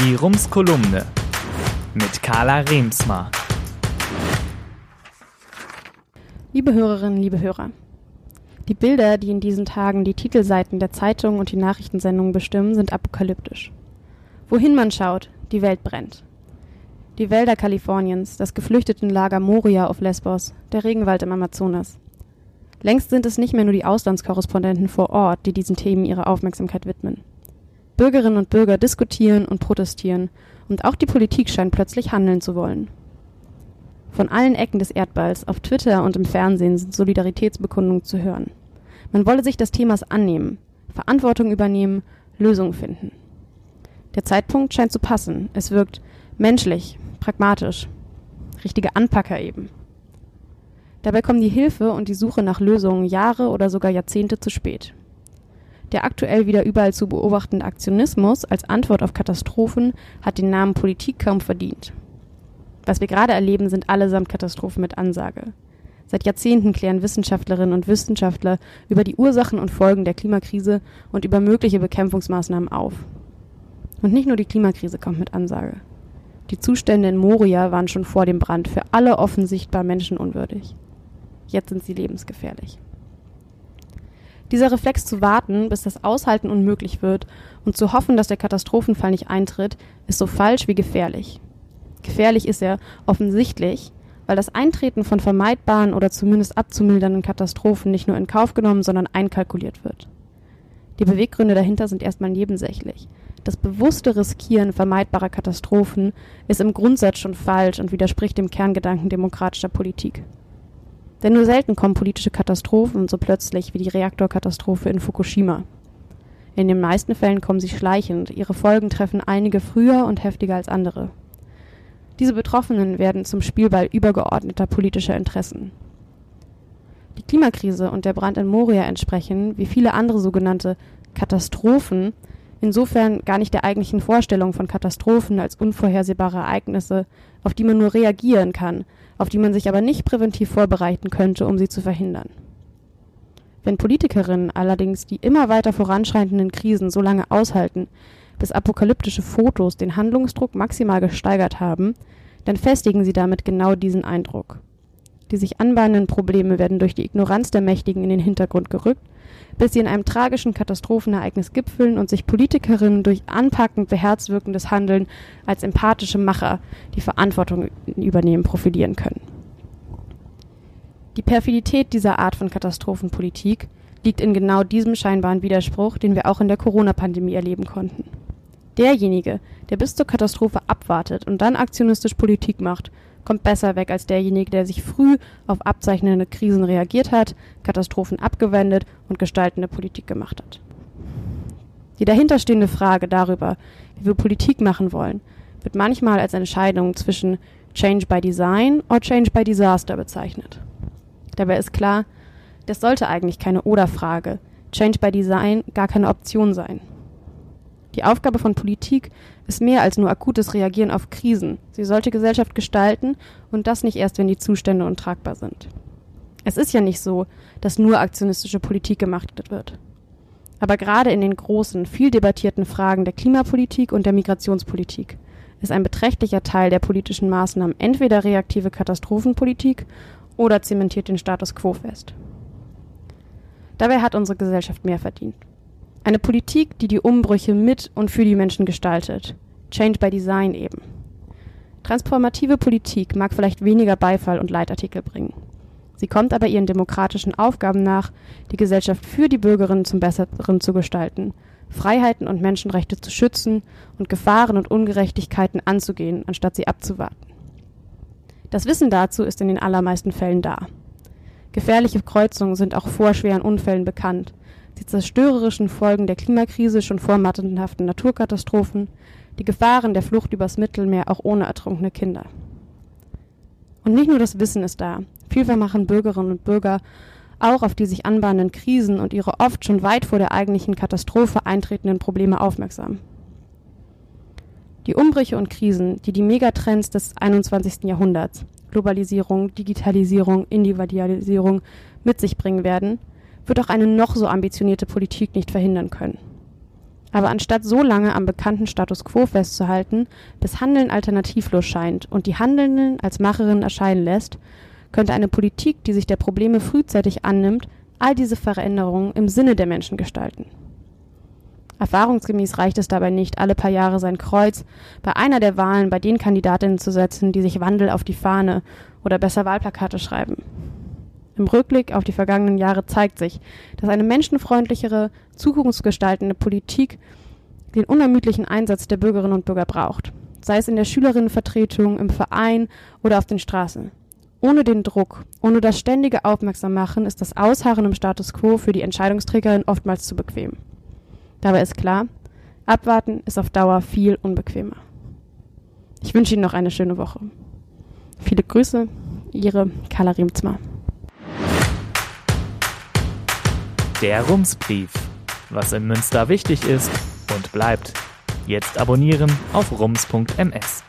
Die Rums Kolumne mit Carla Remsmar. Liebe Hörerinnen, liebe Hörer. Die Bilder, die in diesen Tagen die Titelseiten der Zeitungen und die Nachrichtensendungen bestimmen, sind apokalyptisch. Wohin man schaut, die Welt brennt. Die Wälder Kaliforniens, das Geflüchtetenlager Moria auf Lesbos, der Regenwald im Amazonas. Längst sind es nicht mehr nur die Auslandskorrespondenten vor Ort, die diesen Themen ihre Aufmerksamkeit widmen. Bürgerinnen und Bürger diskutieren und protestieren, und auch die Politik scheint plötzlich handeln zu wollen. Von allen Ecken des Erdballs, auf Twitter und im Fernsehen sind Solidaritätsbekundungen zu hören. Man wolle sich des Themas annehmen, Verantwortung übernehmen, Lösungen finden. Der Zeitpunkt scheint zu passen. Es wirkt menschlich, pragmatisch. Richtige Anpacker eben. Dabei kommen die Hilfe und die Suche nach Lösungen Jahre oder sogar Jahrzehnte zu spät. Der aktuell wieder überall zu beobachtende Aktionismus als Antwort auf Katastrophen hat den Namen Politik kaum verdient. Was wir gerade erleben, sind allesamt Katastrophen mit Ansage. Seit Jahrzehnten klären Wissenschaftlerinnen und Wissenschaftler über die Ursachen und Folgen der Klimakrise und über mögliche Bekämpfungsmaßnahmen auf. Und nicht nur die Klimakrise kommt mit Ansage. Die Zustände in Moria waren schon vor dem Brand für alle offensichtbar menschenunwürdig. Jetzt sind sie lebensgefährlich. Dieser Reflex zu warten, bis das Aushalten unmöglich wird und zu hoffen, dass der Katastrophenfall nicht eintritt, ist so falsch wie gefährlich. Gefährlich ist er offensichtlich, weil das Eintreten von vermeidbaren oder zumindest abzumildernden Katastrophen nicht nur in Kauf genommen, sondern einkalkuliert wird. Die Beweggründe dahinter sind erstmal nebensächlich. Das bewusste Riskieren vermeidbarer Katastrophen ist im Grundsatz schon falsch und widerspricht dem Kerngedanken demokratischer Politik. Denn nur selten kommen politische Katastrophen so plötzlich wie die Reaktorkatastrophe in Fukushima. In den meisten Fällen kommen sie schleichend, ihre Folgen treffen einige früher und heftiger als andere. Diese Betroffenen werden zum Spielball übergeordneter politischer Interessen. Die Klimakrise und der Brand in Moria entsprechen, wie viele andere sogenannte Katastrophen, insofern gar nicht der eigentlichen Vorstellung von Katastrophen als unvorhersehbare Ereignisse, auf die man nur reagieren kann, auf die man sich aber nicht präventiv vorbereiten könnte, um sie zu verhindern. Wenn Politikerinnen allerdings die immer weiter voranschreitenden Krisen so lange aushalten, bis apokalyptische Fotos den Handlungsdruck maximal gesteigert haben, dann festigen sie damit genau diesen Eindruck. Die sich anbahnenden Probleme werden durch die Ignoranz der Mächtigen in den Hintergrund gerückt bis sie in einem tragischen Katastrophenereignis gipfeln und sich Politikerinnen durch anpackend beherzwirkendes Handeln als empathische Macher, die Verantwortung übernehmen, profilieren können. Die Perfidität dieser Art von Katastrophenpolitik liegt in genau diesem scheinbaren Widerspruch, den wir auch in der Corona-Pandemie erleben konnten. Derjenige, der bis zur Katastrophe abwartet und dann aktionistisch Politik macht, kommt besser weg als derjenige, der sich früh auf abzeichnende Krisen reagiert hat, Katastrophen abgewendet und gestaltende Politik gemacht hat. Die dahinterstehende Frage darüber, wie wir Politik machen wollen, wird manchmal als Entscheidung zwischen Change by Design oder Change by Disaster bezeichnet. Dabei ist klar, das sollte eigentlich keine Oder-Frage, Change by Design gar keine Option sein. Die Aufgabe von Politik ist mehr als nur akutes Reagieren auf Krisen. Sie sollte Gesellschaft gestalten und das nicht erst, wenn die Zustände untragbar sind. Es ist ja nicht so, dass nur aktionistische Politik gemacht wird. Aber gerade in den großen, viel debattierten Fragen der Klimapolitik und der Migrationspolitik ist ein beträchtlicher Teil der politischen Maßnahmen entweder reaktive Katastrophenpolitik oder zementiert den Status quo fest. Dabei hat unsere Gesellschaft mehr verdient. Eine Politik, die die Umbrüche mit und für die Menschen gestaltet. Change by Design eben. Transformative Politik mag vielleicht weniger Beifall und Leitartikel bringen. Sie kommt aber ihren demokratischen Aufgaben nach, die Gesellschaft für die Bürgerinnen zum Besseren zu gestalten, Freiheiten und Menschenrechte zu schützen und Gefahren und Ungerechtigkeiten anzugehen, anstatt sie abzuwarten. Das Wissen dazu ist in den allermeisten Fällen da. Gefährliche Kreuzungen sind auch vor schweren Unfällen bekannt, die zerstörerischen Folgen der Klimakrise schon vor mattenhaften Naturkatastrophen, die Gefahren der Flucht übers Mittelmeer auch ohne ertrunkene Kinder. Und nicht nur das Wissen ist da, vielfach machen Bürgerinnen und Bürger auch auf die sich anbahnenden Krisen und ihre oft schon weit vor der eigentlichen Katastrophe eintretenden Probleme aufmerksam. Die Umbrüche und Krisen, die die Megatrends des 21. Jahrhunderts Globalisierung, Digitalisierung, Individualisierung mit sich bringen werden, wird auch eine noch so ambitionierte Politik nicht verhindern können. Aber anstatt so lange am bekannten Status quo festzuhalten, bis Handeln alternativlos scheint und die Handelnden als Macherinnen erscheinen lässt, könnte eine Politik, die sich der Probleme frühzeitig annimmt, all diese Veränderungen im Sinne der Menschen gestalten. Erfahrungsgemäß reicht es dabei nicht, alle paar Jahre sein Kreuz bei einer der Wahlen bei den Kandidatinnen zu setzen, die sich Wandel auf die Fahne oder besser Wahlplakate schreiben. Im Rückblick auf die vergangenen Jahre zeigt sich, dass eine menschenfreundlichere, zukunftsgestaltende Politik den unermüdlichen Einsatz der Bürgerinnen und Bürger braucht, sei es in der Schülerinnenvertretung, im Verein oder auf den Straßen. Ohne den Druck, ohne das ständige Aufmerksammachen ist das Ausharren im Status quo für die Entscheidungsträgerin oftmals zu bequem. Dabei ist klar, abwarten ist auf Dauer viel unbequemer. Ich wünsche Ihnen noch eine schöne Woche. Viele Grüße, Ihre Carla Riemzma. Der Rumsbrief. Was in Münster wichtig ist und bleibt. Jetzt abonnieren auf rums.ms.